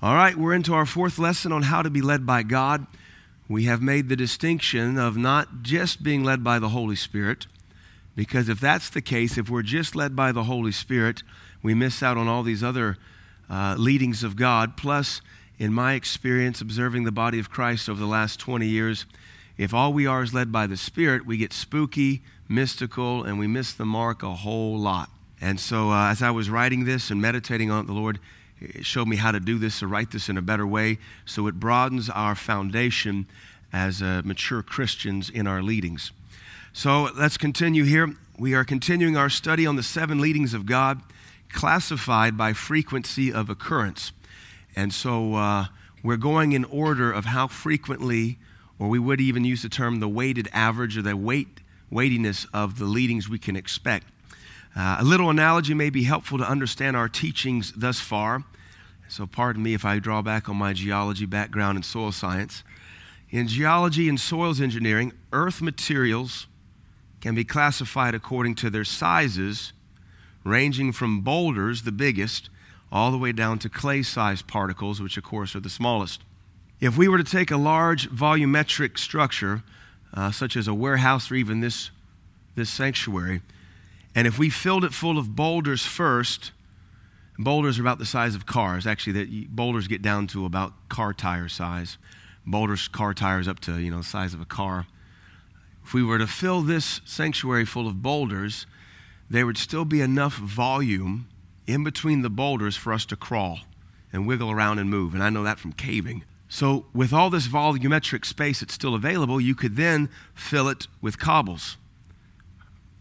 All right, we're into our fourth lesson on how to be led by God. We have made the distinction of not just being led by the Holy Spirit, because if that's the case, if we're just led by the Holy Spirit, we miss out on all these other uh, leadings of God. Plus, in my experience observing the body of Christ over the last 20 years, if all we are is led by the Spirit, we get spooky, mystical, and we miss the mark a whole lot. And so, uh, as I was writing this and meditating on it, the Lord it showed me how to do this, to write this in a better way, so it broadens our foundation as uh, mature Christians in our leadings. So let's continue here. We are continuing our study on the seven leadings of God, classified by frequency of occurrence. And so uh, we're going in order of how frequently, or we would even use the term the weighted average or the weight, weightiness of the leadings we can expect. Uh, a little analogy may be helpful to understand our teachings thus far. So, pardon me if I draw back on my geology background in soil science. In geology and soils engineering, earth materials can be classified according to their sizes, ranging from boulders, the biggest, all the way down to clay sized particles, which, of course, are the smallest. If we were to take a large volumetric structure, uh, such as a warehouse or even this, this sanctuary, and if we filled it full of boulders first, boulders are about the size of cars. Actually, that boulders get down to about car tire size. Boulders, car tires up to you know the size of a car. If we were to fill this sanctuary full of boulders, there would still be enough volume in between the boulders for us to crawl and wiggle around and move. And I know that from caving. So, with all this volumetric space that's still available, you could then fill it with cobbles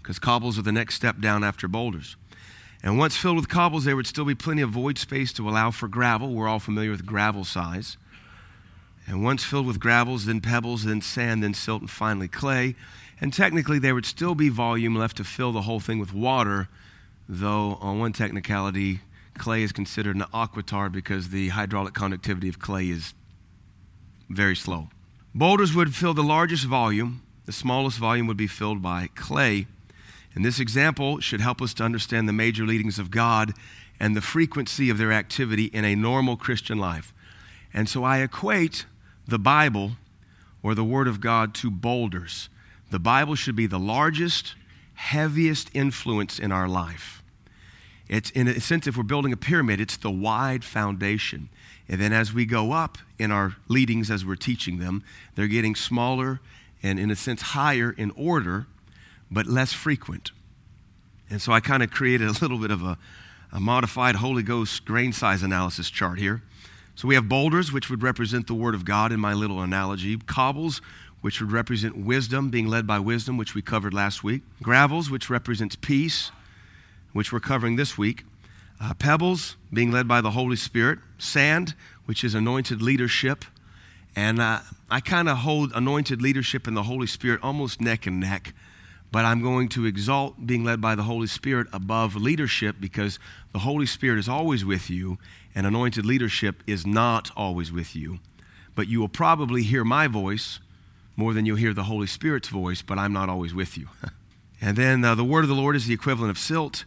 because cobbles are the next step down after boulders. And once filled with cobbles, there would still be plenty of void space to allow for gravel. We're all familiar with gravel size. And once filled with gravels, then pebbles, then sand, then silt, and finally clay. And technically, there would still be volume left to fill the whole thing with water, though, on one technicality, clay is considered an aquitard because the hydraulic conductivity of clay is very slow. Boulders would fill the largest volume, the smallest volume would be filled by clay. And this example should help us to understand the major leadings of God and the frequency of their activity in a normal Christian life. And so I equate the Bible or the Word of God to boulders. The Bible should be the largest, heaviest influence in our life. It's, in a sense, if we're building a pyramid, it's the wide foundation. And then as we go up in our leadings, as we're teaching them, they're getting smaller and, in a sense, higher in order but less frequent. And so I kind of created a little bit of a, a modified Holy Ghost grain size analysis chart here. So we have boulders, which would represent the Word of God in my little analogy, cobbles, which would represent wisdom, being led by wisdom, which we covered last week, gravels, which represents peace, which we're covering this week, uh, pebbles, being led by the Holy Spirit, sand, which is anointed leadership. And uh, I kind of hold anointed leadership and the Holy Spirit almost neck and neck but I'm going to exalt being led by the Holy Spirit above leadership because the Holy Spirit is always with you, and anointed leadership is not always with you. But you will probably hear my voice more than you'll hear the Holy Spirit's voice, but I'm not always with you. and then uh, the word of the Lord is the equivalent of silt,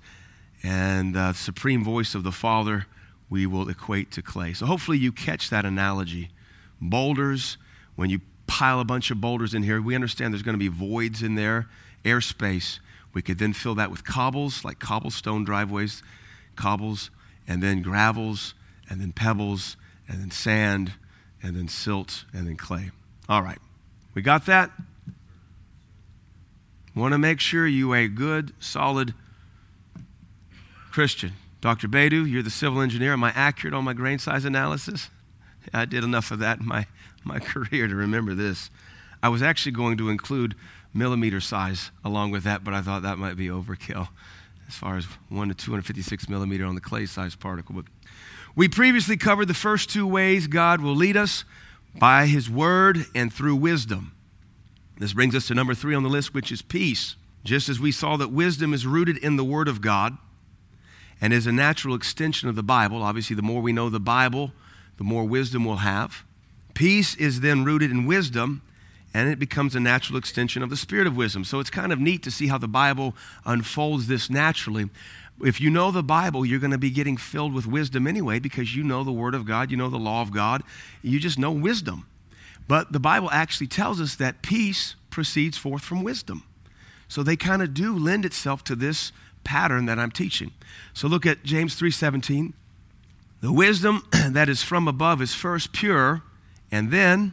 and the uh, supreme voice of the Father we will equate to clay. So hopefully you catch that analogy. Boulders, when you pile a bunch of boulders in here, we understand there's going to be voids in there airspace. We could then fill that with cobbles, like cobblestone driveways, cobbles, and then gravels, and then pebbles, and then sand, and then silt, and then clay. All right. We got that? Want to make sure you a good, solid Christian. Dr. Bedu, you're the civil engineer. Am I accurate on my grain size analysis? I did enough of that in my, my career to remember this. I was actually going to include millimeter size along with that, but I thought that might be overkill as far as 1 to 256 millimeter on the clay size particle. But we previously covered the first two ways God will lead us by His Word and through wisdom. This brings us to number three on the list, which is peace. Just as we saw that wisdom is rooted in the Word of God and is a natural extension of the Bible, obviously, the more we know the Bible, the more wisdom we'll have. Peace is then rooted in wisdom and it becomes a natural extension of the spirit of wisdom. So it's kind of neat to see how the Bible unfolds this naturally. If you know the Bible, you're going to be getting filled with wisdom anyway because you know the Word of God, you know the law of God, you just know wisdom. But the Bible actually tells us that peace proceeds forth from wisdom. So they kind of do lend itself to this pattern that I'm teaching. So look at James 3:17. The wisdom that is from above is first pure and then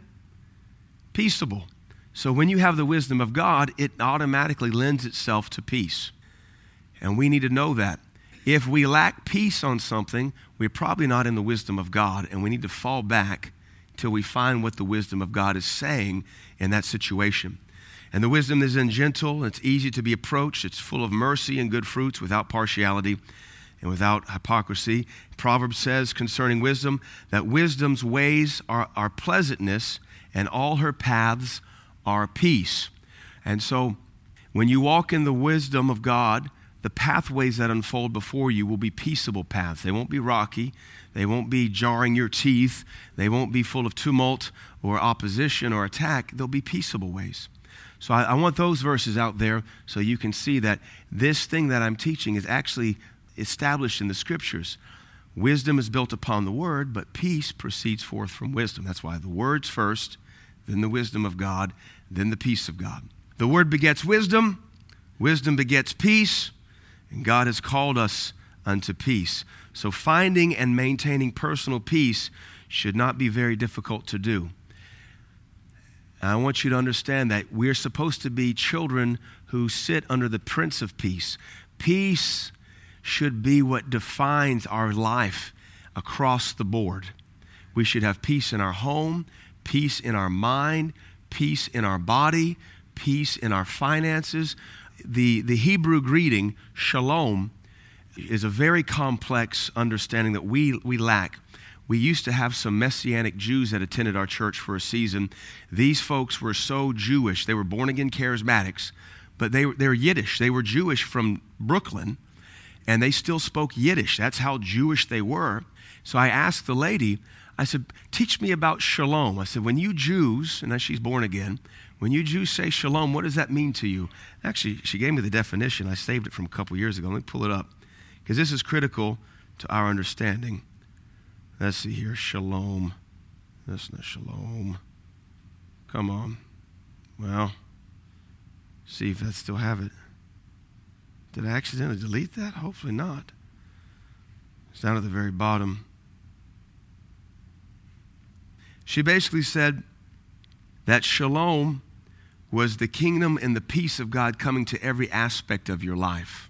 peaceable. So when you have the wisdom of God, it automatically lends itself to peace. And we need to know that. If we lack peace on something, we're probably not in the wisdom of God, and we need to fall back till we find what the wisdom of God is saying in that situation. And the wisdom is in gentle, it's easy to be approached, it's full of mercy and good fruits without partiality and without hypocrisy. Proverbs says concerning wisdom that wisdom's ways are, are pleasantness and all her paths are peace. And so when you walk in the wisdom of God, the pathways that unfold before you will be peaceable paths. They won't be rocky. They won't be jarring your teeth. They won't be full of tumult or opposition or attack. They'll be peaceable ways. So I, I, want those verses out there so you can see that this thing that I'm teaching is actually established in the scriptures. Wisdom is built upon the word, but peace proceeds forth from wisdom. That's why the word's first, then the wisdom of God, then the peace of God. The word begets wisdom, wisdom begets peace, and God has called us unto peace. So finding and maintaining personal peace should not be very difficult to do. I want you to understand that we're supposed to be children who sit under the Prince of Peace. Peace should be what defines our life across the board. We should have peace in our home, peace in our mind, peace in our body, peace in our finances. The, the Hebrew greeting, shalom, is a very complex understanding that we, we lack. We used to have some Messianic Jews that attended our church for a season. These folks were so Jewish. They were born again charismatics, but they, they were Yiddish. They were Jewish from Brooklyn, and they still spoke Yiddish. That's how Jewish they were. So I asked the lady, I said, Teach me about shalom. I said, When you Jews, and she's born again, when you Jews say shalom, what does that mean to you? Actually, she gave me the definition. I saved it from a couple years ago. Let me pull it up because this is critical to our understanding. Let's see here. Shalom. That's not shalom. Come on. Well, see if I still have it. Did I accidentally delete that? Hopefully not. It's down at the very bottom. She basically said that shalom was the kingdom and the peace of God coming to every aspect of your life.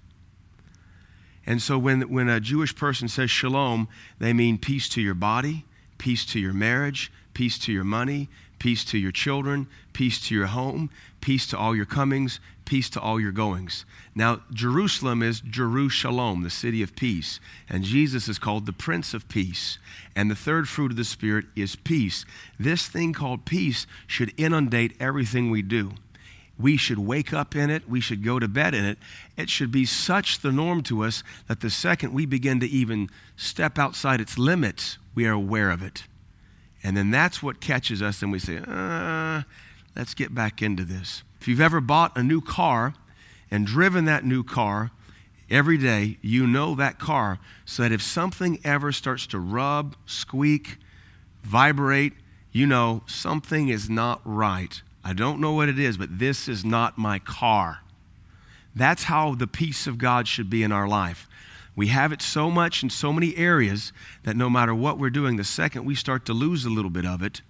And so when, when a Jewish person says shalom, they mean peace to your body, peace to your marriage, peace to your money, peace to your children, peace to your home, peace to all your comings, peace to all your goings. Now, Jerusalem is Jerusalem, the city of peace, and Jesus is called the Prince of Peace. And the third fruit of the Spirit is peace. This thing called peace should inundate everything we do. We should wake up in it. We should go to bed in it. It should be such the norm to us that the second we begin to even step outside its limits, we are aware of it. And then that's what catches us, and we say, uh, let's get back into this. If you've ever bought a new car and driven that new car every day, you know that car, so that if something ever starts to rub, squeak, vibrate, you know something is not right I don't know what it is, but this is not my car. That's how the peace of God should be in our life. We have it so much in so many areas that no matter what we're doing, the second we start to lose a little bit of it,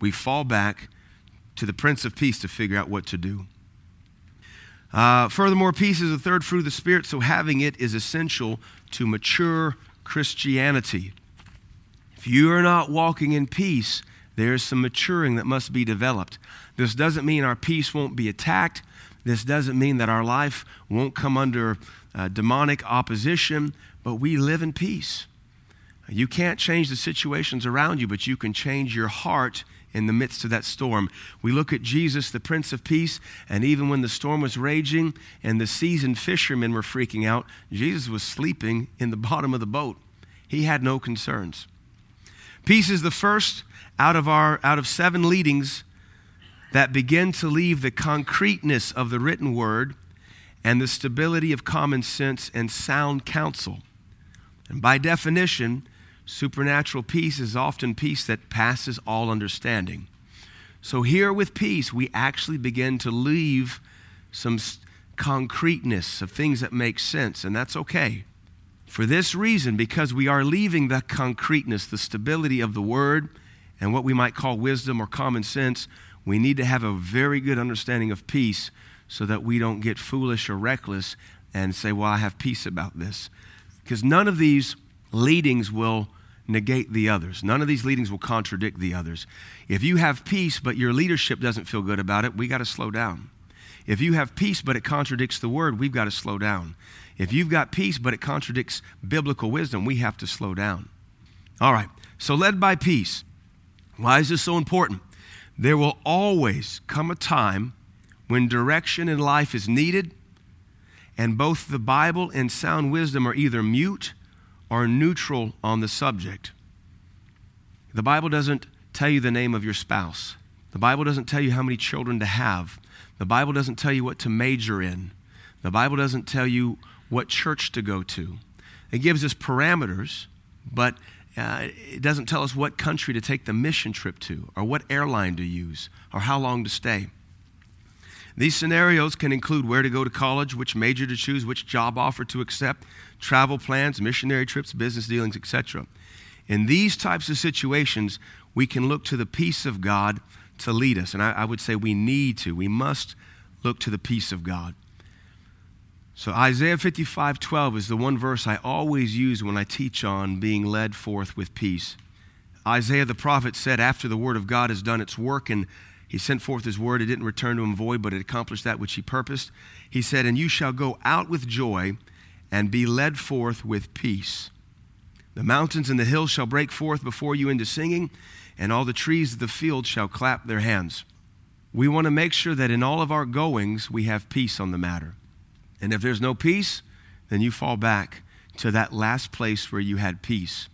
we fall back to the Prince of Peace to figure out what to do. Uh, furthermore, peace is the third fruit of the Spirit, so having it is essential to mature Christianity. If you are not walking in peace, there is some maturing that must be developed. This doesn't mean our peace won't be attacked. This doesn't mean that our life won't come under uh, demonic opposition, but we live in peace. You can't change the situations around you, but you can change your heart in the midst of that storm. We look at Jesus, the Prince of Peace, and even when the storm was raging and the seasoned fishermen were freaking out, Jesus was sleeping in the bottom of the boat. He had no concerns. Peace is the first out of our out of seven leadings that begin to leave the concreteness of the written word and the stability of common sense and sound counsel. And by definition, supernatural peace is often peace that passes all understanding. So, here with peace, we actually begin to leave some concreteness of things that make sense, and that's okay. For this reason, because we are leaving the concreteness, the stability of the word, and what we might call wisdom or common sense, we need to have a very good understanding of peace so that we don't get foolish or reckless and say, Well, I have peace about this. Because none of these leadings will negate the others. None of these leadings will contradict the others. If you have peace, but your leadership doesn't feel good about it, we got to slow down. If you have peace, but it contradicts the word, we've got to slow down. If you've got peace, but it contradicts biblical wisdom, we have to slow down. All right, so led by peace. Why is this so important? There will always come a time when direction in life is needed, and both the Bible and sound wisdom are either mute or neutral on the subject. The Bible doesn't tell you the name of your spouse, the Bible doesn't tell you how many children to have, the Bible doesn't tell you what to major in, the Bible doesn't tell you what church to go to. It gives us parameters, but uh, it doesn't tell us what country to take the mission trip to, or what airline to use, or how long to stay. These scenarios can include where to go to college, which major to choose, which job offer to accept, travel plans, missionary trips, business dealings, etc. In these types of situations, we can look to the peace of God to lead us. And I, I would say we need to, we must look to the peace of God. So Isaiah 55 12 is the one verse I always use when I teach on being led forth with peace. Isaiah the prophet said, After the word of God has done its work and he sent forth his word, it didn't return to him void, but it accomplished that which he purposed. He said, And you shall go out with joy and be led forth with peace. The mountains and the hills shall break forth before you into singing, and all the trees of the field shall clap their hands. We want to make sure that in all of our goings we have peace on the matter. And if there's no peace, then you fall back to that last place where you had peace.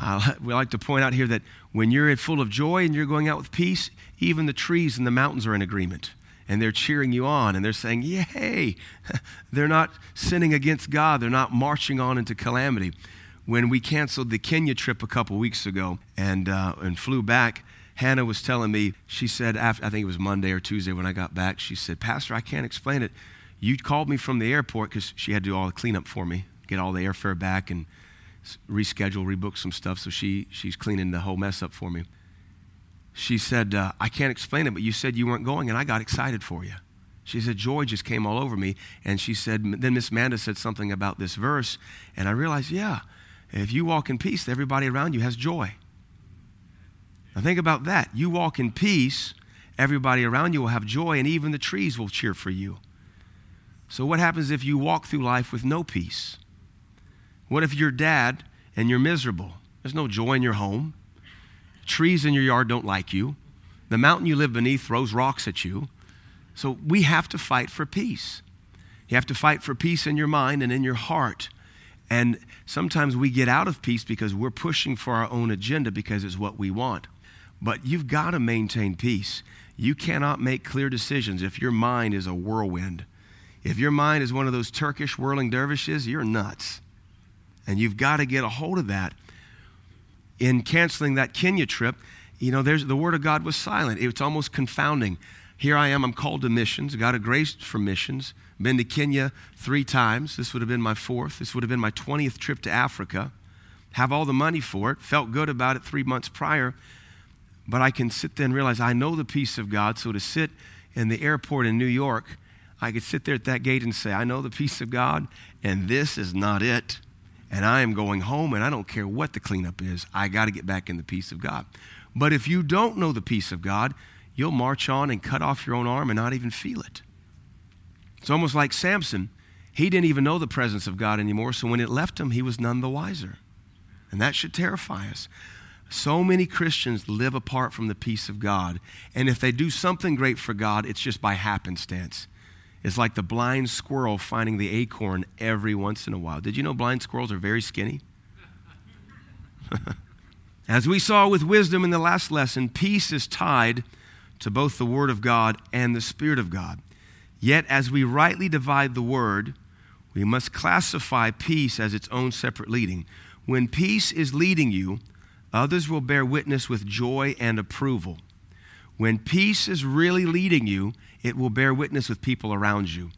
Uh, we like to point out here that when you're full of joy and you're going out with peace, even the trees and the mountains are in agreement. And they're cheering you on and they're saying, Yay! they're not sinning against God, they're not marching on into calamity. When we canceled the Kenya trip a couple weeks ago and, uh, and flew back, Hannah was telling me, she said, after, I think it was Monday or Tuesday when I got back, she said, Pastor, I can't explain it. You called me from the airport because she had to do all the cleanup for me, get all the airfare back and reschedule, rebook some stuff. So she, she's cleaning the whole mess up for me. She said, uh, I can't explain it, but you said you weren't going, and I got excited for you. She said, Joy just came all over me. And she said, then Miss Amanda said something about this verse, and I realized, yeah, if you walk in peace, everybody around you has joy. Now think about that. You walk in peace, everybody around you will have joy, and even the trees will cheer for you. So, what happens if you walk through life with no peace? What if you're dad and you're miserable? There's no joy in your home. Trees in your yard don't like you. The mountain you live beneath throws rocks at you. So, we have to fight for peace. You have to fight for peace in your mind and in your heart. And sometimes we get out of peace because we're pushing for our own agenda because it's what we want. But you've got to maintain peace. You cannot make clear decisions if your mind is a whirlwind. If your mind is one of those Turkish whirling dervishes, you're nuts. And you've got to get a hold of that. In canceling that Kenya trip, you know, there's, the Word of God was silent. It's almost confounding. Here I am, I'm called to missions, got a grace for missions, been to Kenya three times. This would have been my fourth. This would have been my 20th trip to Africa. Have all the money for it, felt good about it three months prior. But I can sit there and realize I know the peace of God. So to sit in the airport in New York I could sit there at that gate and say, I know the peace of God, and this is not it. And I am going home, and I don't care what the cleanup is. I got to get back in the peace of God. But if you don't know the peace of God, you'll march on and cut off your own arm and not even feel it. It's almost like Samson. He didn't even know the presence of God anymore, so when it left him, he was none the wiser. And that should terrify us. So many Christians live apart from the peace of God, and if they do something great for God, it's just by happenstance is like the blind squirrel finding the acorn every once in a while. Did you know blind squirrels are very skinny? As we saw with wisdom in the last lesson, peace is tied to both the Word of God and the Spirit of God. Yet, as we rightly divide the word, we must classify peace as its own separate leading. When peace is leading you, others will bear witness with joy and approval. When peace is really leading you, it will bear witness with people around you.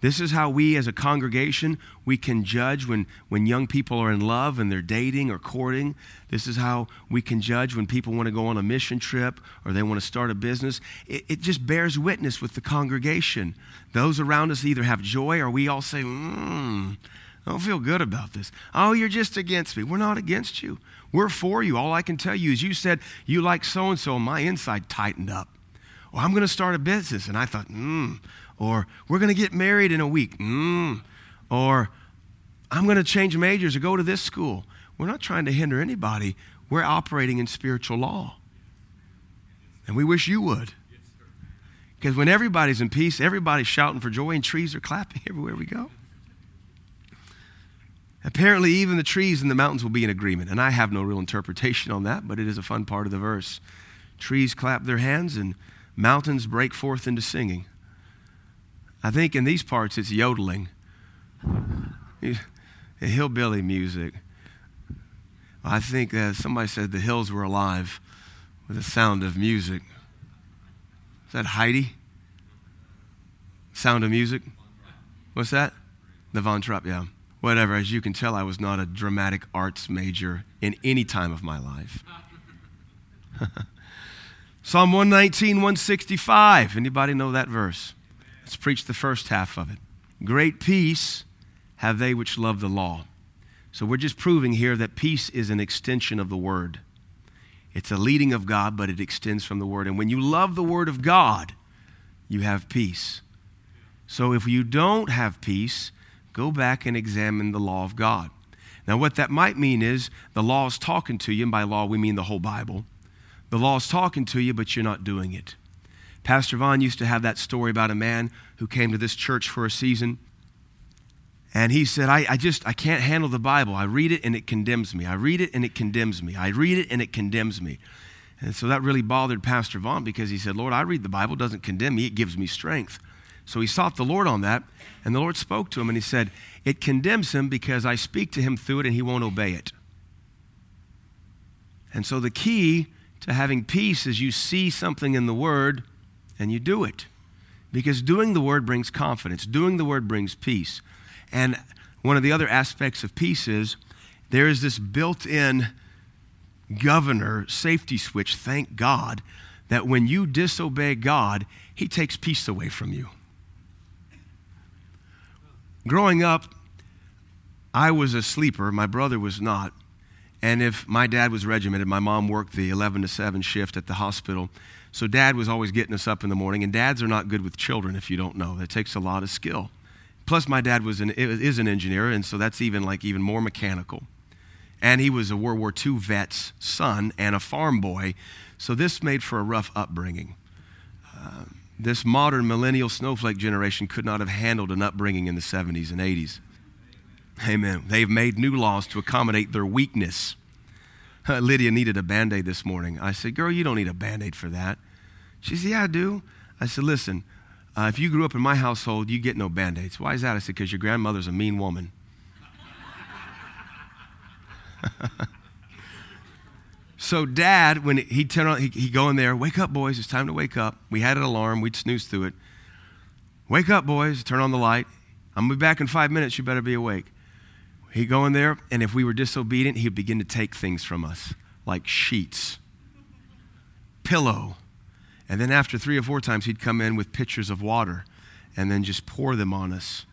This is how we as a congregation, we can judge when, when young people are in love and they're dating or courting. This is how we can judge when people want to go on a mission trip or they want to start a business. It, it just bears witness with the congregation. Those around us either have joy or we all say, hmm, I don't feel good about this. Oh, you're just against me. We're not against you. We're for you. All I can tell you is you said you like so and so, my inside tightened up. Well, I'm going to start a business. And I thought, hmm, or we're going to get married in a week. Mm. Or I'm going to change majors or go to this school. We're not trying to hinder anybody. We're operating in spiritual law. And we wish you would. Because when everybody's in peace, everybody's shouting for joy, and trees are clapping everywhere we go. Apparently, even the trees in the mountains will be in agreement. And I have no real interpretation on that, but it is a fun part of the verse. Trees clap their hands, and mountains break forth into singing. I think in these parts it's yodeling, hillbilly music. I think uh, somebody said the hills were alive with the sound of music. Is that Heidi? Sound of music? What's that? The Von Trapp, yeah. Whatever. As you can tell, I was not a dramatic arts major in any time of my life. Psalm 119, 165. Anybody know that verse? Let's preach the first half of it. Great peace have they which love the law. So we're just proving here that peace is an extension of the word. It's a leading of God, but it extends from the word. And when you love the word of God, you have peace. So if you don't have peace, go back and examine the law of God. Now, what that might mean is the law is talking to you, and by law we mean the whole Bible. The law is talking to you, but you're not doing it. Pastor Vaughn used to have that story about a man who came to this church for a season. And he said, I, I just, I can't handle the Bible. I read it and it condemns me. I read it and it condemns me. I read it and it condemns me. And so that really bothered Pastor Vaughn because he said, Lord, I read the Bible, it doesn't condemn me, it gives me strength. So he sought the Lord on that, and the Lord spoke to him and he said, It condemns him because I speak to him through it and he won't obey it. And so the key to having peace is you see something in the Word and you do it. Because doing the word brings confidence, doing the word brings peace. And one of the other aspects of peace is there is this built in governor, safety switch, thank God, that when you disobey God, He takes peace away from you. Growing up, I was a sleeper, my brother was not. And if my dad was regimented, my mom worked the 11 to 7 shift at the hospital. So dad was always getting us up in the morning, and dads are not good with children if you don't know. It takes a lot of skill. Plus, my dad was an, is an engineer, and so that's even like even more mechanical. And he was a World War II vet's son and a farm boy, so this made for a rough upbringing. Uh, this modern millennial snowflake generation could not have handled an upbringing in the 70s and 80s. Amen. They've made new laws to accommodate their weakness. Lydia needed a band aid this morning. I said, Girl, you don't need a band aid for that. She said, Yeah, I do. I said, Listen, uh, if you grew up in my household, you get no band aids. Why is that? I said, Because your grandmother's a mean woman. so, dad, when he'd turn on, he'd go in there, Wake up, boys, it's time to wake up. We had an alarm, we'd snooze through it. Wake up, boys, turn on the light. I'm gonna be back in five minutes, you better be awake. He'd go in there, and if we were disobedient, he'd begin to take things from us, like sheets, pillow. And then after three or four times, he'd come in with pitchers of water and then just pour them on us.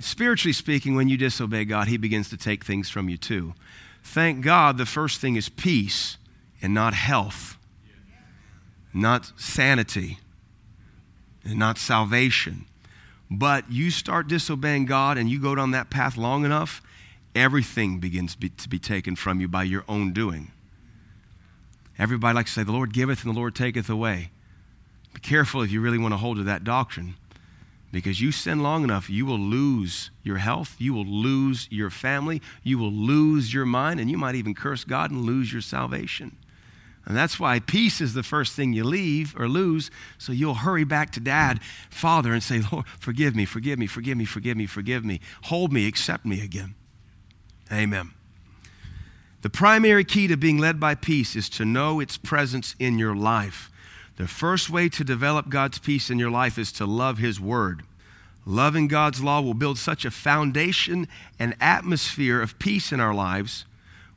Spiritually speaking, when you disobey God, he begins to take things from you too. Thank God the first thing is peace and not health, not sanity, and not salvation. But you start disobeying God and you go down that path long enough, everything begins to be taken from you by your own doing. Everybody likes to say, The Lord giveth and the Lord taketh away. Be careful if you really want to hold to that doctrine. Because you sin long enough, you will lose your health, you will lose your family, you will lose your mind, and you might even curse God and lose your salvation. And that's why peace is the first thing you leave or lose. So you'll hurry back to dad, father, and say, Lord, forgive me, forgive me, forgive me, forgive me, forgive me. Hold me, accept me again. Amen. The primary key to being led by peace is to know its presence in your life. The first way to develop God's peace in your life is to love His Word. Loving God's law will build such a foundation and atmosphere of peace in our lives,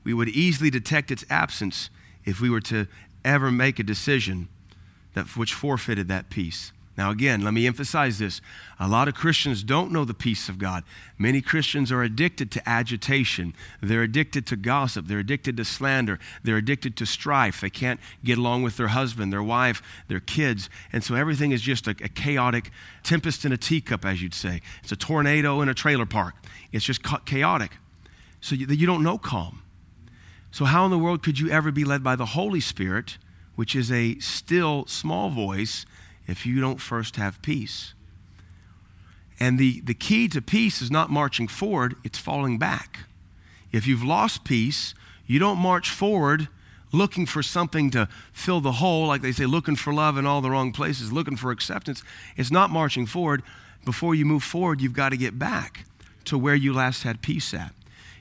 we would easily detect its absence if we were to ever make a decision that, which forfeited that peace. Now, again, let me emphasize this. A lot of Christians don't know the peace of God. Many Christians are addicted to agitation. They're addicted to gossip. They're addicted to slander. They're addicted to strife. They can't get along with their husband, their wife, their kids. And so everything is just a, a chaotic tempest in a teacup, as you'd say. It's a tornado in a trailer park. It's just chaotic. So you, you don't know calm. So, how in the world could you ever be led by the Holy Spirit, which is a still small voice? if you don't first have peace. And the, the key to peace is not marching forward, it's falling back. If you've lost peace, you don't march forward looking for something to fill the hole, like they say, looking for love in all the wrong places, looking for acceptance. It's not marching forward. Before you move forward, you've got to get back to where you last had peace at.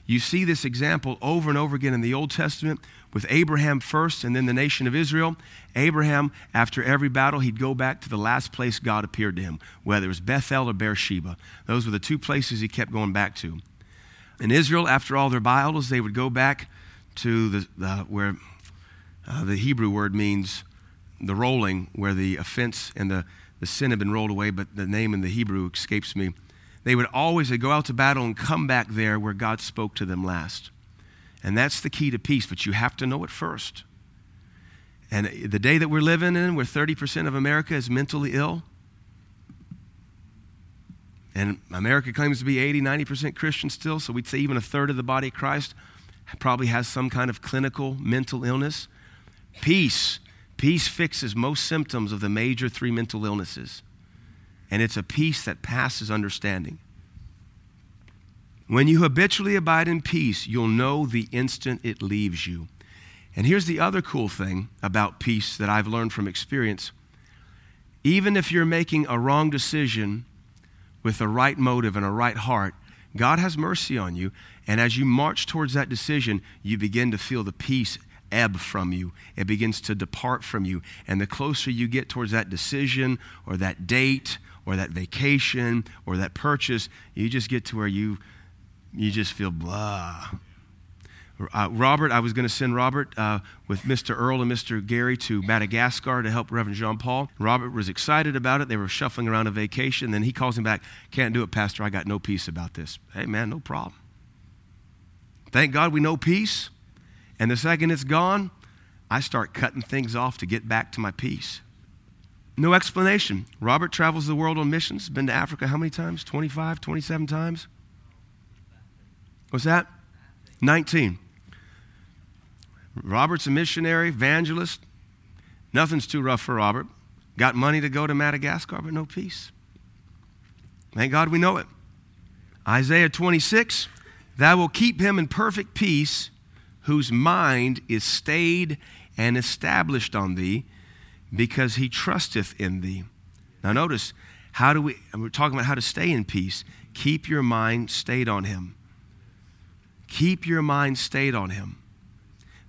You see this example over and over again in the Old Testament with Abraham first and then the nation of Israel. Abraham, after every battle, he'd go back to the last place God appeared to him, whether it was Bethel or Beersheba. Those were the two places he kept going back to. In Israel, after all their battles, they would go back to the, where uh, the Hebrew word means the rolling, where the offense and the, the sin had been rolled away, but the name in the Hebrew escapes me. They would always they go out to battle and come back there where God spoke to them last. And that's the key to peace, but you have to know it first. And the day that we're living in, where 30% of America is mentally ill, and America claims to be 80, 90% Christian still, so we'd say even a third of the body of Christ probably has some kind of clinical mental illness. Peace. Peace fixes most symptoms of the major three mental illnesses. And it's a peace that passes understanding. When you habitually abide in peace, you'll know the instant it leaves you. And here's the other cool thing about peace that I've learned from experience. Even if you're making a wrong decision with a right motive and a right heart, God has mercy on you. And as you march towards that decision, you begin to feel the peace ebb from you. It begins to depart from you. And the closer you get towards that decision or that date or that vacation or that purchase, you just get to where you you just feel blah. Uh, Robert, I was going to send Robert uh, with Mr. Earl and Mr. Gary to Madagascar to help Reverend Jean Paul. Robert was excited about it. They were shuffling around a vacation. Then he calls him back, Can't do it, Pastor. I got no peace about this. Hey, man, no problem. Thank God we know peace. And the second it's gone, I start cutting things off to get back to my peace. No explanation. Robert travels the world on missions, been to Africa how many times? 25, 27 times? What's that? 19. Robert's a missionary, evangelist. Nothing's too rough for Robert. Got money to go to Madagascar, but no peace. Thank God we know it. Isaiah 26, Thou will keep him in perfect peace, whose mind is stayed and established on thee, because he trusteth in thee. Now notice, how do we, we're talking about how to stay in peace. Keep your mind stayed on him. Keep your mind stayed on Him.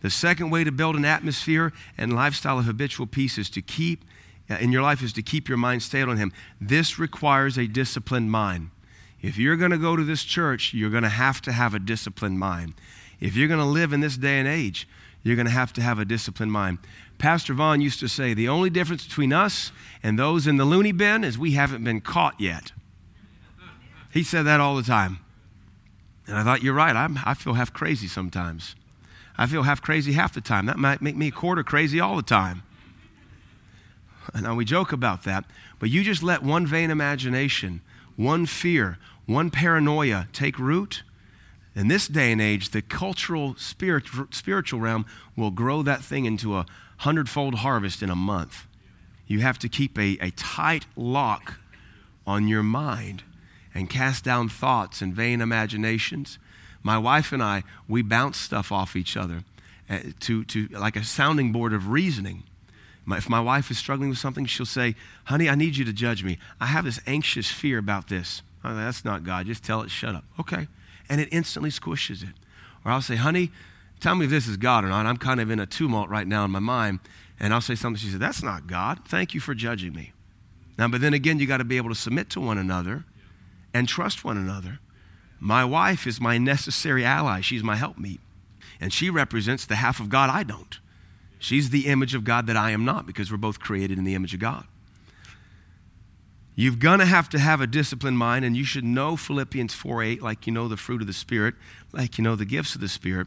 The second way to build an atmosphere and lifestyle of habitual peace is to keep, uh, in your life, is to keep your mind stayed on Him. This requires a disciplined mind. If you're going to go to this church, you're going to have to have a disciplined mind. If you're going to live in this day and age, you're going to have to have a disciplined mind. Pastor Vaughn used to say the only difference between us and those in the loony bin is we haven't been caught yet. He said that all the time. And I thought, you're right. I'm, I feel half crazy sometimes. I feel half crazy half the time. That might make me a quarter crazy all the time. And now, we joke about that, but you just let one vain imagination, one fear, one paranoia take root. In this day and age, the cultural, spirit, spiritual realm will grow that thing into a hundredfold harvest in a month. You have to keep a, a tight lock on your mind and cast down thoughts and vain imaginations. My wife and I, we bounce stuff off each other. uh, to, to like a sounding board of reasoning. My, if my wife is struggling with something, she'll say, Honey, I need you to judge me. I have this anxious fear about this. That's not God. Just tell it, shut up. Okay. And it instantly squishes it. Or I'll say, Honey, tell me if this is God or not. I'm kind of in a tumult right now in my mind. And I'll say something. She said, That's not God. Thank you for judging me. Now, but then again, you got to be able to submit to one another and trust one another. My wife is my necessary ally. She's my helpmeet. And she represents the half of God I don't. She's the image of God that I am not because we're both created in the image of God. You're going to have to have a disciplined mind, and you should know Philippians 4 8, like you know the fruit of the Spirit, like you know the gifts of the Spirit,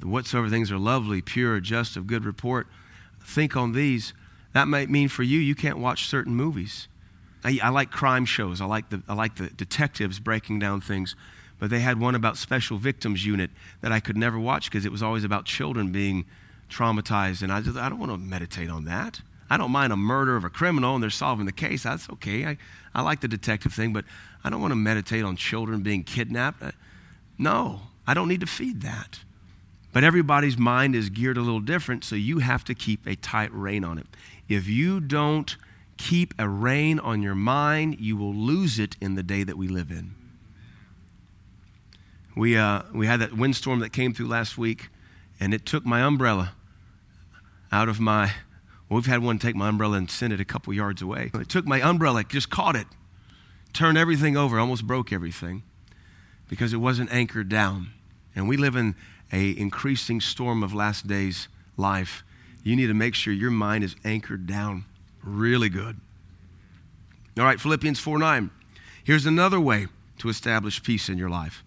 that whatsoever things are lovely, pure, just, of good report, think on these. That might mean for you, you can't watch certain movies. I, I like crime shows, I like, the, I like the detectives breaking down things, but they had one about Special Victims Unit that I could never watch because it was always about children being traumatized, and I, just, I don't want to meditate on that. I don't mind a murder of a criminal and they're solving the case. That's okay. I, I like the detective thing, but I don't want to meditate on children being kidnapped. Uh, no, I don't need to feed that. But everybody's mind is geared a little different, so you have to keep a tight rein on it. If you don't keep a rein on your mind, you will lose it in the day that we live in. We, uh, we had that windstorm that came through last week, and it took my umbrella out of my well, we've had one take my umbrella and send it a couple yards away. It took my umbrella, it just caught it, turned everything over, almost broke everything because it wasn't anchored down. And we live in a increasing storm of last days life. You need to make sure your mind is anchored down really good. All right, Philippians 4 9. Here's another way to establish peace in your life.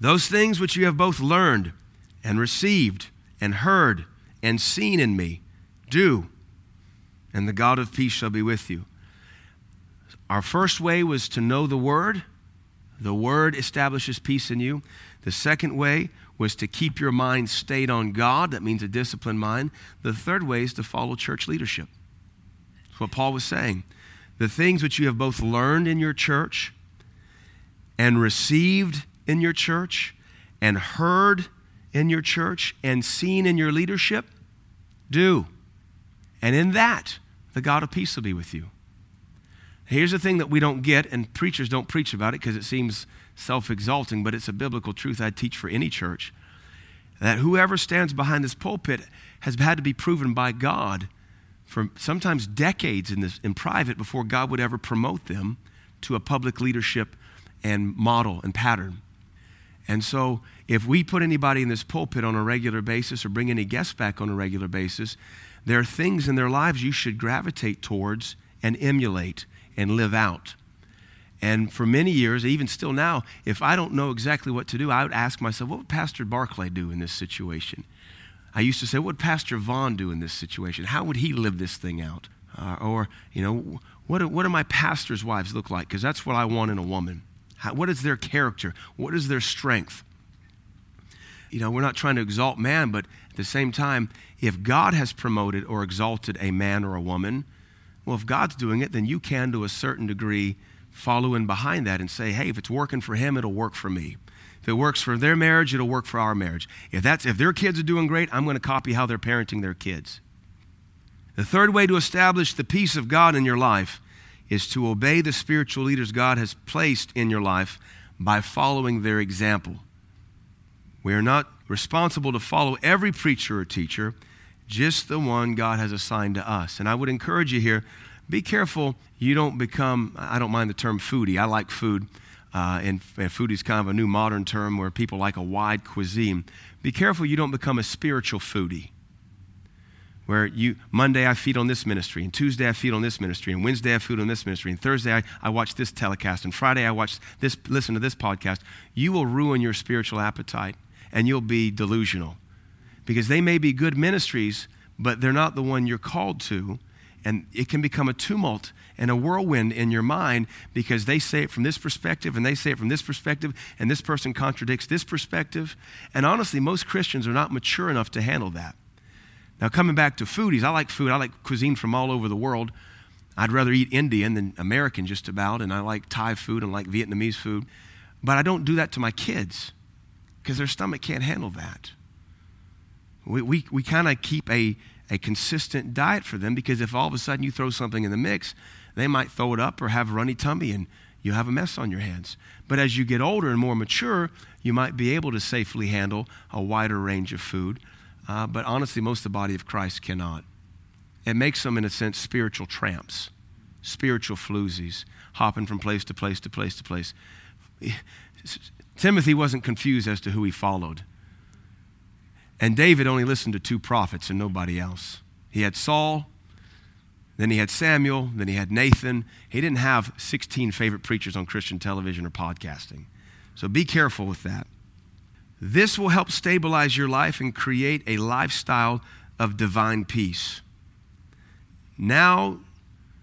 Those things which you have both learned and received and heard and seen in me, do and the God of peace shall be with you. Our first way was to know the Word. The Word establishes peace in you. The second way was to keep your mind stayed on God. That means a disciplined mind. The third way is to follow church leadership. That's what Paul was saying. The things which you have both learned in your church and received in your church and heard in your church and seen in your leadership, do. And in that, the God of peace will be with you. Here's the thing that we don't get, and preachers don't preach about it because it seems self exalting, but it's a biblical truth I teach for any church that whoever stands behind this pulpit has had to be proven by God for sometimes decades in, this, in private before God would ever promote them to a public leadership and model and pattern. And so, if we put anybody in this pulpit on a regular basis or bring any guests back on a regular basis, there are things in their lives you should gravitate towards and emulate and live out. And for many years, even still now, if I don't know exactly what to do, I would ask myself, what would Pastor Barclay do in this situation? I used to say, what would Pastor Vaughn do in this situation? How would he live this thing out? Uh, or, you know, what do, what do my pastor's wives look like? Because that's what I want in a woman. How, what is their character? What is their strength? You know, we're not trying to exalt man, but at the same time, if God has promoted or exalted a man or a woman, well, if God's doing it, then you can, to a certain degree, follow in behind that and say, hey, if it's working for him, it'll work for me. If it works for their marriage, it'll work for our marriage. If, that's, if their kids are doing great, I'm going to copy how they're parenting their kids. The third way to establish the peace of God in your life is to obey the spiritual leaders God has placed in your life by following their example. We are not responsible to follow every preacher or teacher, just the one God has assigned to us. And I would encourage you here be careful you don't become, I don't mind the term foodie, I like food. Uh, and, and foodie is kind of a new modern term where people like a wide cuisine. Be careful you don't become a spiritual foodie where you monday i feed on this ministry and tuesday i feed on this ministry and wednesday i feed on this ministry and thursday i, I watch this telecast and friday i watch this listen to this podcast you will ruin your spiritual appetite and you'll be delusional. Because they may be good ministries, but they're not the one you're called to. And it can become a tumult and a whirlwind in your mind because they say it from this perspective and they say it from this perspective, and this person contradicts this perspective. And honestly, most Christians are not mature enough to handle that. Now, coming back to foodies, I like food. I like cuisine from all over the world. I'd rather eat Indian than American, just about. And I like Thai food and like Vietnamese food. But I don't do that to my kids because their stomach can't handle that. we, we, we kind of keep a, a consistent diet for them because if all of a sudden you throw something in the mix, they might throw it up or have a runny tummy and you have a mess on your hands. But as you get older and more mature, you might be able to safely handle a wider range of food. Uh, but honestly, most of the body of Christ cannot. It makes them, in a sense, spiritual tramps, spiritual floozies, hopping from place to place to place to place. Timothy wasn't confused as to who he followed. And David only listened to two prophets and nobody else. He had Saul, then he had Samuel, then he had Nathan. He didn't have 16 favorite preachers on Christian television or podcasting. So be careful with that. This will help stabilize your life and create a lifestyle of divine peace. Now,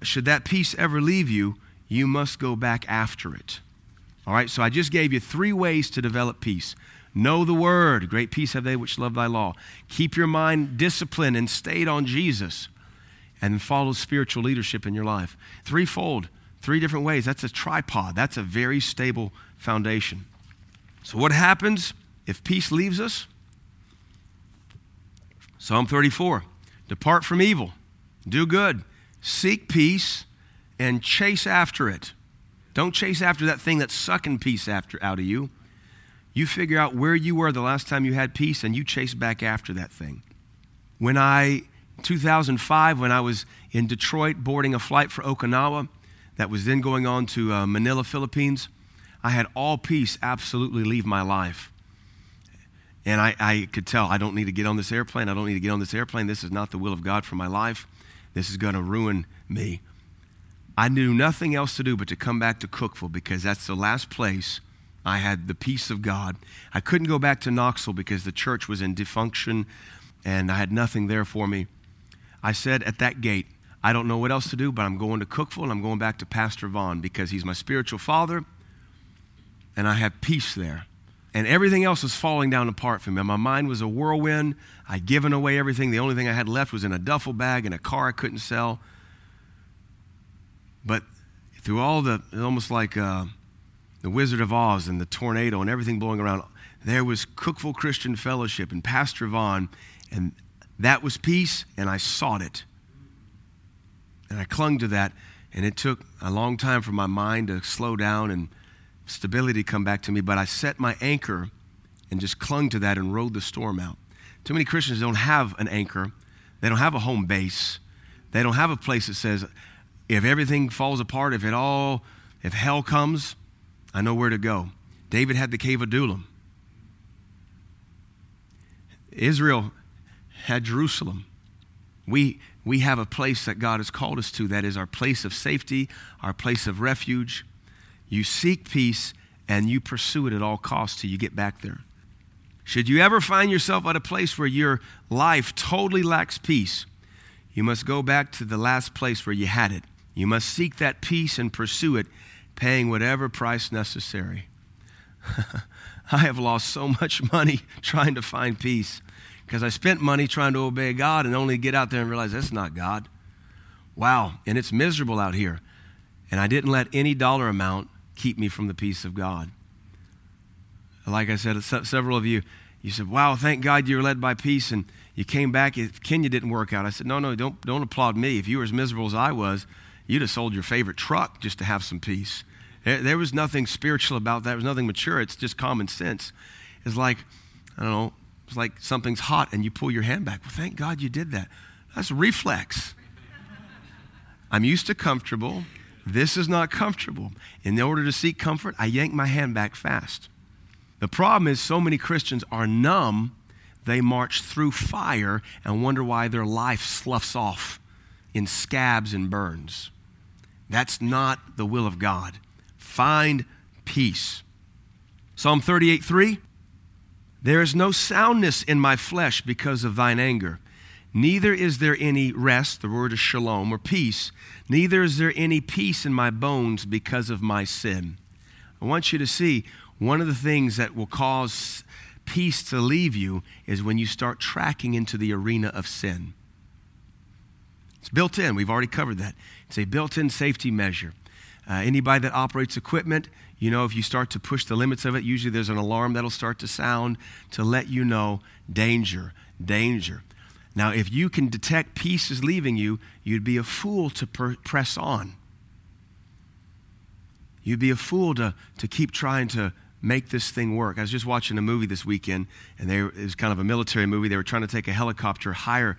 should that peace ever leave you, you must go back after it. All right, so I just gave you three ways to develop peace. Know the word. Great peace have they which love thy law. Keep your mind disciplined and stayed on Jesus. And follow spiritual leadership in your life. Threefold, three different ways. That's a tripod. That's a very stable foundation. So, what happens if peace leaves us? Psalm 34 Depart from evil, do good, seek peace, and chase after it. Don't chase after that thing that's sucking peace after, out of you. You figure out where you were the last time you had peace and you chase back after that thing. When I, 2005, when I was in Detroit boarding a flight for Okinawa that was then going on to uh, Manila, Philippines, I had all peace absolutely leave my life. And I, I could tell I don't need to get on this airplane. I don't need to get on this airplane. This is not the will of God for my life. This is going to ruin me. I knew nothing else to do but to come back to Cookeville because that's the last place I had the peace of God. I couldn't go back to Knoxville because the church was in defunction and I had nothing there for me. I said at that gate, I don't know what else to do, but I'm going to Cookeville and I'm going back to Pastor Vaughn because he's my spiritual father and I have peace there. And everything else was falling down apart for me. My mind was a whirlwind. I'd given away everything. The only thing I had left was in a duffel bag and a car I couldn't sell. But through all the, almost like uh, the Wizard of Oz and the tornado and everything blowing around, there was Cookeville Christian Fellowship and Pastor Vaughn, and that was peace, and I sought it. And I clung to that, and it took a long time for my mind to slow down and stability to come back to me, but I set my anchor and just clung to that and rode the storm out. Too many Christians don't have an anchor, they don't have a home base, they don't have a place that says, if everything falls apart, if it all, if hell comes, I know where to go. David had the cave of Adullam. Israel had Jerusalem. We, we have a place that God has called us to that is our place of safety, our place of refuge. You seek peace and you pursue it at all costs till you get back there. Should you ever find yourself at a place where your life totally lacks peace, you must go back to the last place where you had it. You must seek that peace and pursue it, paying whatever price necessary. I have lost so much money trying to find peace because I spent money trying to obey God and only get out there and realize that's not God. Wow, and it's miserable out here. And I didn't let any dollar amount keep me from the peace of God. Like I said, several of you, you said, Wow, thank God you were led by peace and you came back. Kenya didn't work out. I said, No, no, don't, don't applaud me. If you were as miserable as I was, you'd have sold your favorite truck just to have some peace. There was nothing spiritual about that. There was nothing mature. It's just common sense. It's like, I don't know, it's like something's hot and you pull your hand back. Well, thank God you did that. That's reflex. I'm used to comfortable. This is not comfortable. In order to seek comfort, I yank my hand back fast. The problem is, so many Christians are numb. They march through fire and wonder why their life sloughs off in scabs and burns. That's not the will of God. Find peace. Psalm 38 3 There is no soundness in my flesh because of thine anger. Neither is there any rest, the word is shalom, or peace. Neither is there any peace in my bones because of my sin. I want you to see one of the things that will cause peace to leave you is when you start tracking into the arena of sin. It's built in. We've already covered that. It's a built in safety measure. Uh, anybody that operates equipment, you know, if you start to push the limits of it, usually there's an alarm that'll start to sound to let you know danger. danger. Now, if you can detect peace is leaving you, you'd be a fool to per- press on. You'd be a fool to, to keep trying to make this thing work. I was just watching a movie this weekend, and they, it was kind of a military movie. They were trying to take a helicopter higher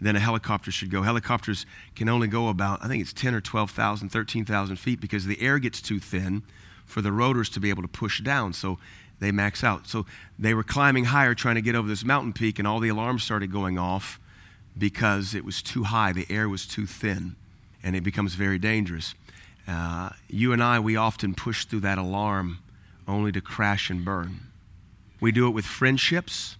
than a helicopter should go. Helicopters can only go about, I think it's 10 or 12,000, 13,000 feet because the air gets too thin for the rotors to be able to push down. So they max out. So they were climbing higher trying to get over this mountain peak, and all the alarms started going off because it was too high. The air was too thin, and it becomes very dangerous. Uh, you and I, we often push through that alarm only to crash and burn. We do it with friendships.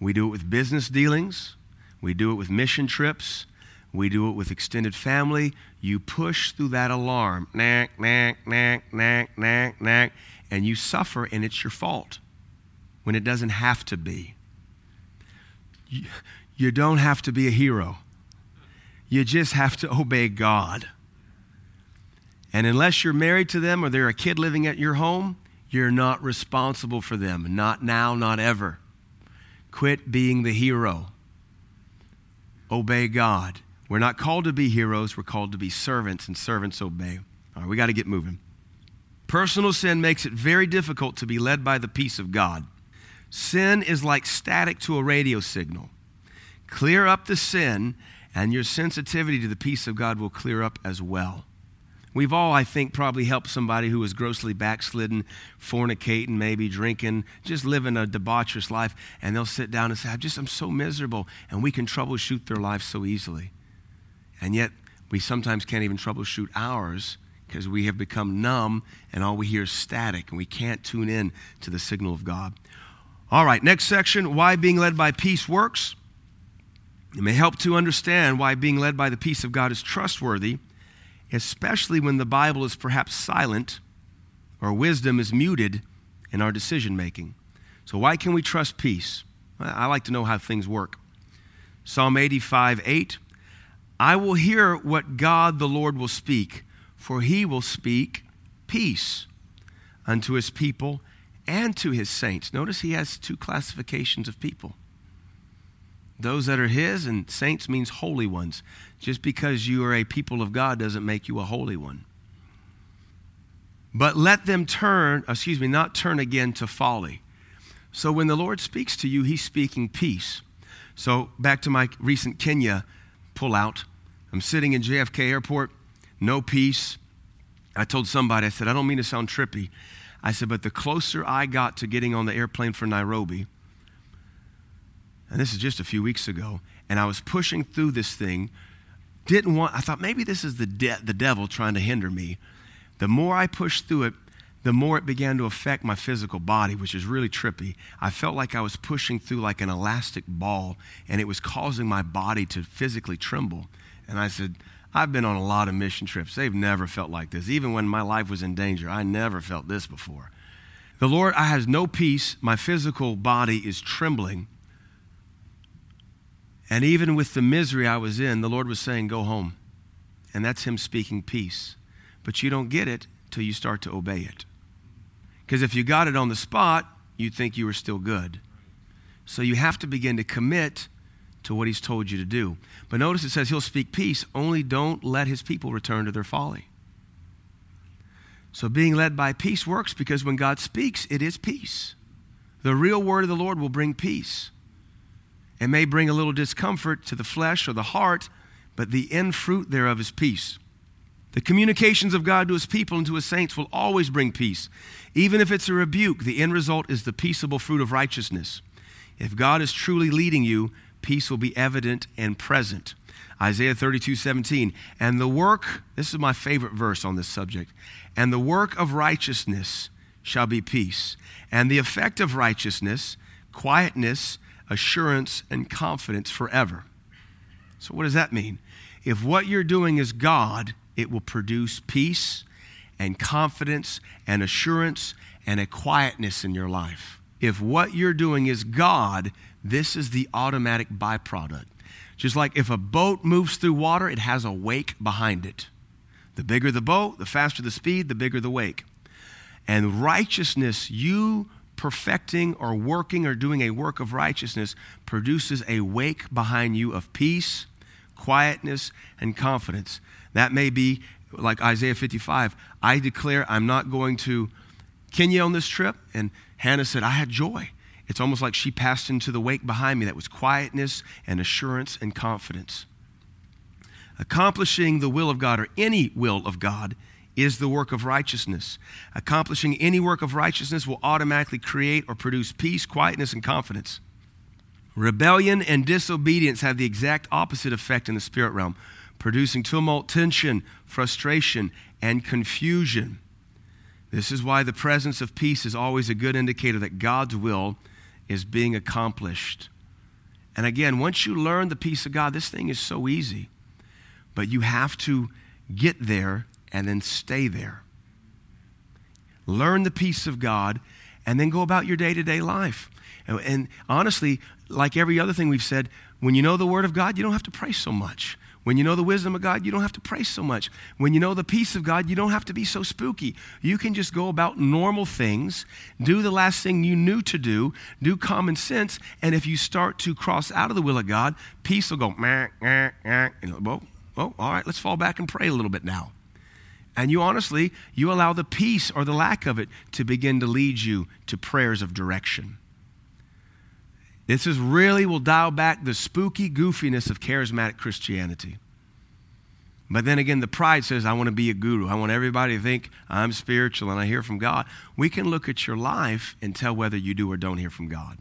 We do it with business dealings. We do it with mission trips. We do it with extended family. You push through that alarm, knack, knack, knack, knack, knack, knack, and you suffer, and it's your fault when it doesn't have to be. You, you don't have to be a hero, you just have to obey God. And unless you're married to them or they're a kid living at your home, you're not responsible for them. Not now, not ever. Quit being the hero. Obey God. We're not called to be heroes, we're called to be servants, and servants obey. All right, we got to get moving. Personal sin makes it very difficult to be led by the peace of God. Sin is like static to a radio signal. Clear up the sin, and your sensitivity to the peace of God will clear up as well. We've all, I think, probably helped somebody who was grossly backslidden, fornicating, maybe drinking, just living a debaucherous life, and they'll sit down and say, I just, I'm so miserable. And we can troubleshoot their life so easily. And yet, we sometimes can't even troubleshoot ours because we have become numb and all we hear is static and we can't tune in to the signal of God. All right, next section why being led by peace works. It may help to understand why being led by the peace of God is trustworthy especially when the Bible is perhaps silent or wisdom is muted in our decision making. So, why can we trust peace? I like to know how things work. Psalm 85 8 I will hear what God the Lord will speak, for he will speak peace unto his people and to his saints. Notice he has two classifications of people those that are his, and saints means holy ones. Just because you are a people of God doesn't make you a holy one. But let them turn, excuse me, not turn again to folly. So when the Lord speaks to you, he's speaking peace. So back to my recent Kenya pullout. I'm sitting in JFK airport, no peace. I told somebody, I said, I don't mean to sound trippy. I said, but the closer I got to getting on the airplane for Nairobi, and this is just a few weeks ago, and I was pushing through this thing. Didn't want, I thought maybe this is the, de- the devil trying to hinder me. The more I pushed through it, the more it began to affect my physical body, which is really trippy. I felt like I was pushing through like an elastic ball, and it was causing my body to physically tremble. And I said, I've been on a lot of mission trips. They've never felt like this. Even when my life was in danger, I never felt this before. The Lord, I has no peace. My physical body is trembling. And even with the misery I was in, the Lord was saying, Go home. And that's Him speaking peace. But you don't get it till you start to obey it. Because if you got it on the spot, you'd think you were still good. So you have to begin to commit to what He's told you to do. But notice it says He'll speak peace, only don't let His people return to their folly. So being led by peace works because when God speaks, it is peace. The real word of the Lord will bring peace. It may bring a little discomfort to the flesh or the heart, but the end fruit thereof is peace. The communications of God to his people and to his saints will always bring peace. Even if it's a rebuke, the end result is the peaceable fruit of righteousness. If God is truly leading you, peace will be evident and present. Isaiah 32, 17. And the work, this is my favorite verse on this subject, and the work of righteousness shall be peace. And the effect of righteousness, quietness, assurance, and confidence forever. So, what does that mean? If what you're doing is God, it will produce peace and confidence and assurance and a quietness in your life. If what you're doing is God, this is the automatic byproduct. Just like if a boat moves through water, it has a wake behind it. The bigger the boat, the faster the speed, the bigger the wake. And righteousness, you perfecting or working or doing a work of righteousness produces a wake behind you of peace, quietness, and confidence. That may be like Isaiah 55. I declare I'm not going to Kenya on this trip. And Hannah said, I had joy. It's almost like she passed into the wake behind me that was quietness and assurance and confidence. Accomplishing the will of God or any will of God is the work of righteousness. Accomplishing any work of righteousness will automatically create or produce peace, quietness, and confidence. Rebellion and disobedience have the exact opposite effect in the spirit realm, producing tumult, tension, frustration, and confusion. This is why the presence of peace is always a good indicator that God's will is being accomplished. And again, once you learn the peace of God, this thing is so easy. But you have to get there and then stay there. Learn the peace of God and then go about your day to day life. And, and, honestly, like every other thing we've said, when you know the Word of God, you don't have to pray so much. When you know the wisdom of God, you don't have to pray so much. When you know the peace of God, you don't have to be so spooky. You can just go about normal things, do the last thing you knew to do, do common sense, and if you start to cross out of the will of God, peace will go, meh, meh, meh, and, well, well, all right, let's fall back and pray a little bit now. And you honestly, you allow the peace or the lack of it to begin to lead you to prayers of direction. This is really will dial back the spooky goofiness of charismatic Christianity. But then again, the pride says, I want to be a guru. I want everybody to think I'm spiritual and I hear from God. We can look at your life and tell whether you do or don't hear from God.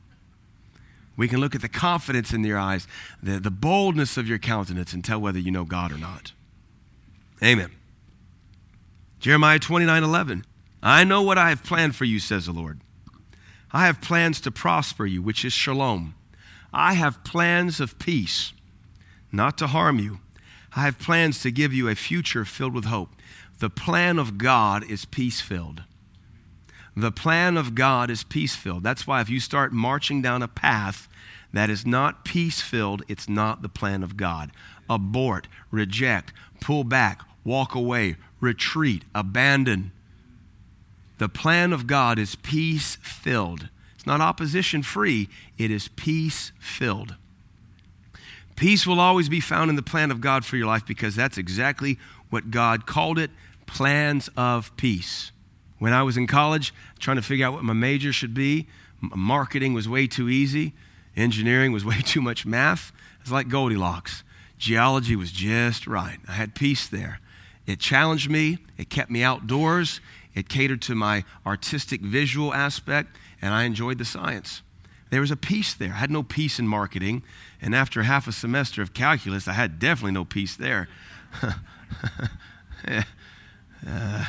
We can look at the confidence in your eyes, the, the boldness of your countenance, and tell whether you know God or not. Amen. Jeremiah 29 11. I know what I have planned for you, says the Lord. I have plans to prosper you, which is shalom. I have plans of peace, not to harm you. I have plans to give you a future filled with hope. The plan of God is peace filled. The plan of God is peace filled. That's why if you start marching down a path that is not peace filled, it's not the plan of God. Abort, reject, pull back, walk away, retreat, abandon. The plan of God is peace filled. It's not opposition free, it is peace filled. Peace will always be found in the plan of God for your life because that's exactly what God called it plans of peace. When I was in college, trying to figure out what my major should be, marketing was way too easy, engineering was way too much math. It's like Goldilocks. Geology was just right. I had peace there. It challenged me, it kept me outdoors, it catered to my artistic visual aspect, and I enjoyed the science. There was a peace there. I had no peace in marketing, and after half a semester of calculus, I had definitely no peace there. uh,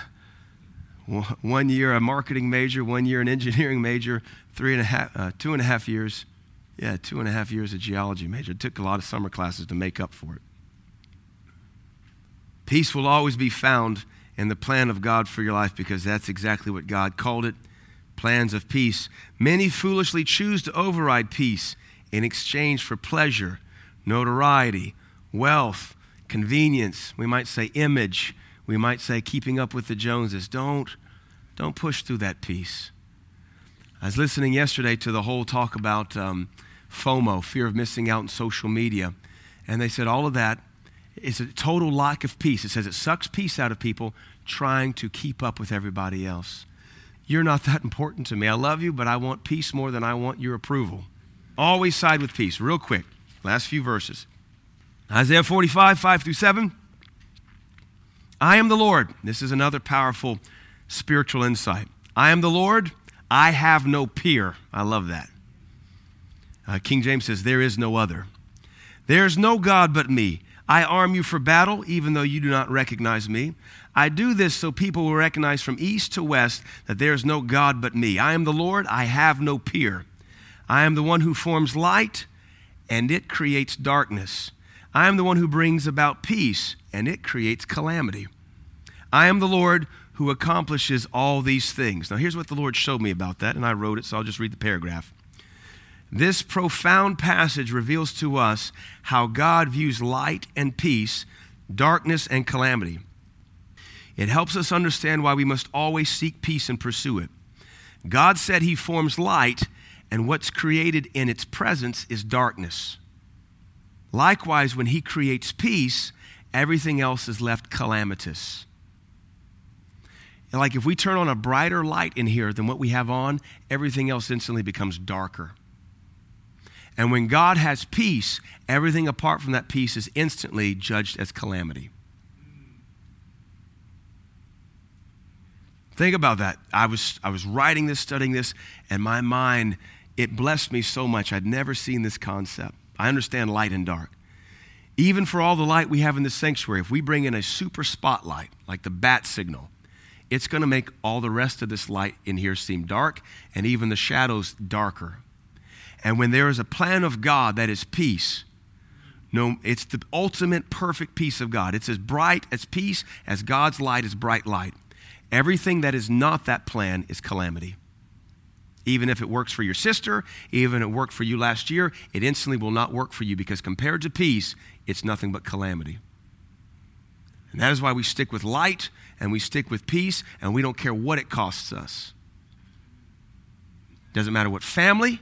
one year a marketing major, one year an engineering major, three and a half, uh, two and a half years, yeah, two and a half years a geology major. It took a lot of summer classes to make up for it. Peace will always be found in the plan of God for your life because that's exactly what God called it plans of peace. Many foolishly choose to override peace in exchange for pleasure, notoriety, wealth, convenience. We might say image, we might say keeping up with the Joneses. Don't, don't push through that peace. I was listening yesterday to the whole talk about um, FOMO, fear of missing out on social media, and they said all of that is a total lack of peace. It says it sucks peace out of people trying to keep up with everybody else. You're not that important to me. I love you, but I want peace more than I want your approval. Always side with peace. Real quick, last few verses Isaiah 45, 5 through 7. I am the Lord. This is another powerful spiritual insight. I am the Lord. I have no peer. I love that. Uh, King James says, There is no other. There is no God but me. I arm you for battle, even though you do not recognize me. I do this so people will recognize from east to west that there is no God but me. I am the Lord. I have no peer. I am the one who forms light, and it creates darkness. I am the one who brings about peace, and it creates calamity. I am the Lord who accomplishes all these things. Now, here's what the Lord showed me about that, and I wrote it, so I'll just read the paragraph. This profound passage reveals to us how God views light and peace, darkness and calamity. It helps us understand why we must always seek peace and pursue it. God said He forms light, and what's created in its presence is darkness. Likewise, when He creates peace, everything else is left calamitous. like if we turn on a brighter light in here than what we have on, everything else instantly becomes darker. And when God has peace, everything apart from that peace is instantly judged as calamity. Think about that. I was, I was writing this, studying this, and my mind, it blessed me so much. I'd never seen this concept. I understand light and dark. Even for all the light we have in the sanctuary, if we bring in a super spotlight, like the bat signal, it's going to make all the rest of this light in here seem dark and even the shadows darker. And when there is a plan of God that is peace, no, it's the ultimate perfect peace of God. It's as bright as peace as God's light is bright light. Everything that is not that plan is calamity. Even if it works for your sister, even if it worked for you last year, it instantly will not work for you because compared to peace, it's nothing but calamity. And that is why we stick with light and we stick with peace and we don't care what it costs us. Doesn't matter what family,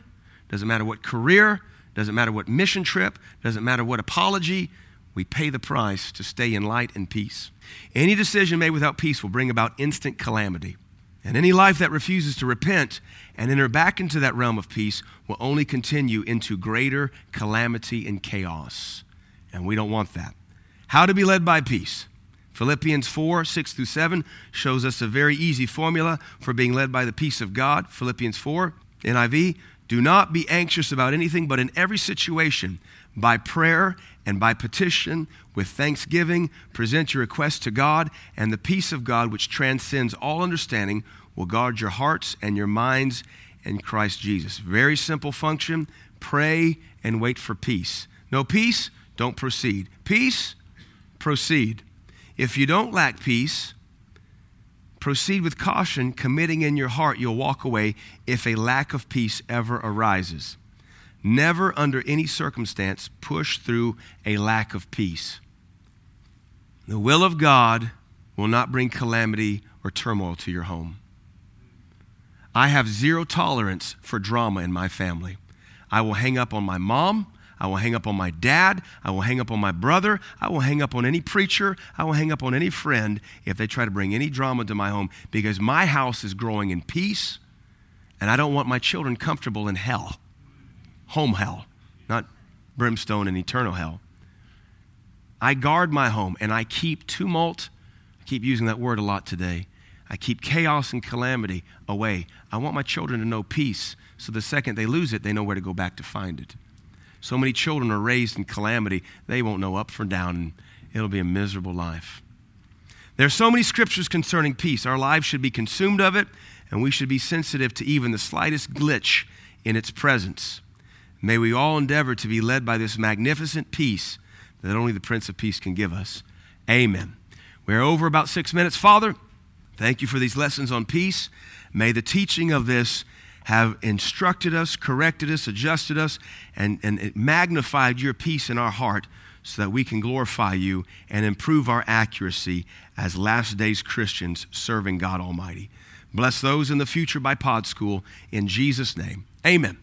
doesn't matter what career, doesn't matter what mission trip, doesn't matter what apology, we pay the price to stay in light and peace. Any decision made without peace will bring about instant calamity. And any life that refuses to repent and enter back into that realm of peace will only continue into greater calamity and chaos. And we don't want that. How to be led by peace. Philippians 4, 6 through 7 shows us a very easy formula for being led by the peace of God. Philippians 4, NIV, do not be anxious about anything, but in every situation, by prayer and by petition, with thanksgiving, present your requests to God, and the peace of God, which transcends all understanding, will guard your hearts and your minds in Christ Jesus. Very simple function pray and wait for peace. No peace, don't proceed. Peace, proceed. If you don't lack peace, Proceed with caution, committing in your heart you'll walk away if a lack of peace ever arises. Never, under any circumstance, push through a lack of peace. The will of God will not bring calamity or turmoil to your home. I have zero tolerance for drama in my family. I will hang up on my mom. I will hang up on my dad. I will hang up on my brother. I will hang up on any preacher. I will hang up on any friend if they try to bring any drama to my home because my house is growing in peace and I don't want my children comfortable in hell. Home hell, not brimstone and eternal hell. I guard my home and I keep tumult. I keep using that word a lot today. I keep chaos and calamity away. I want my children to know peace so the second they lose it, they know where to go back to find it. So many children are raised in calamity, they won't know up from down, and it'll be a miserable life. There are so many scriptures concerning peace. Our lives should be consumed of it, and we should be sensitive to even the slightest glitch in its presence. May we all endeavor to be led by this magnificent peace that only the Prince of Peace can give us. Amen. We're over about six minutes. Father, thank you for these lessons on peace. May the teaching of this have instructed us, corrected us, adjusted us, and, and magnified your peace in our heart so that we can glorify you and improve our accuracy as last days Christians serving God Almighty. Bless those in the future by Pod School in Jesus' name. Amen.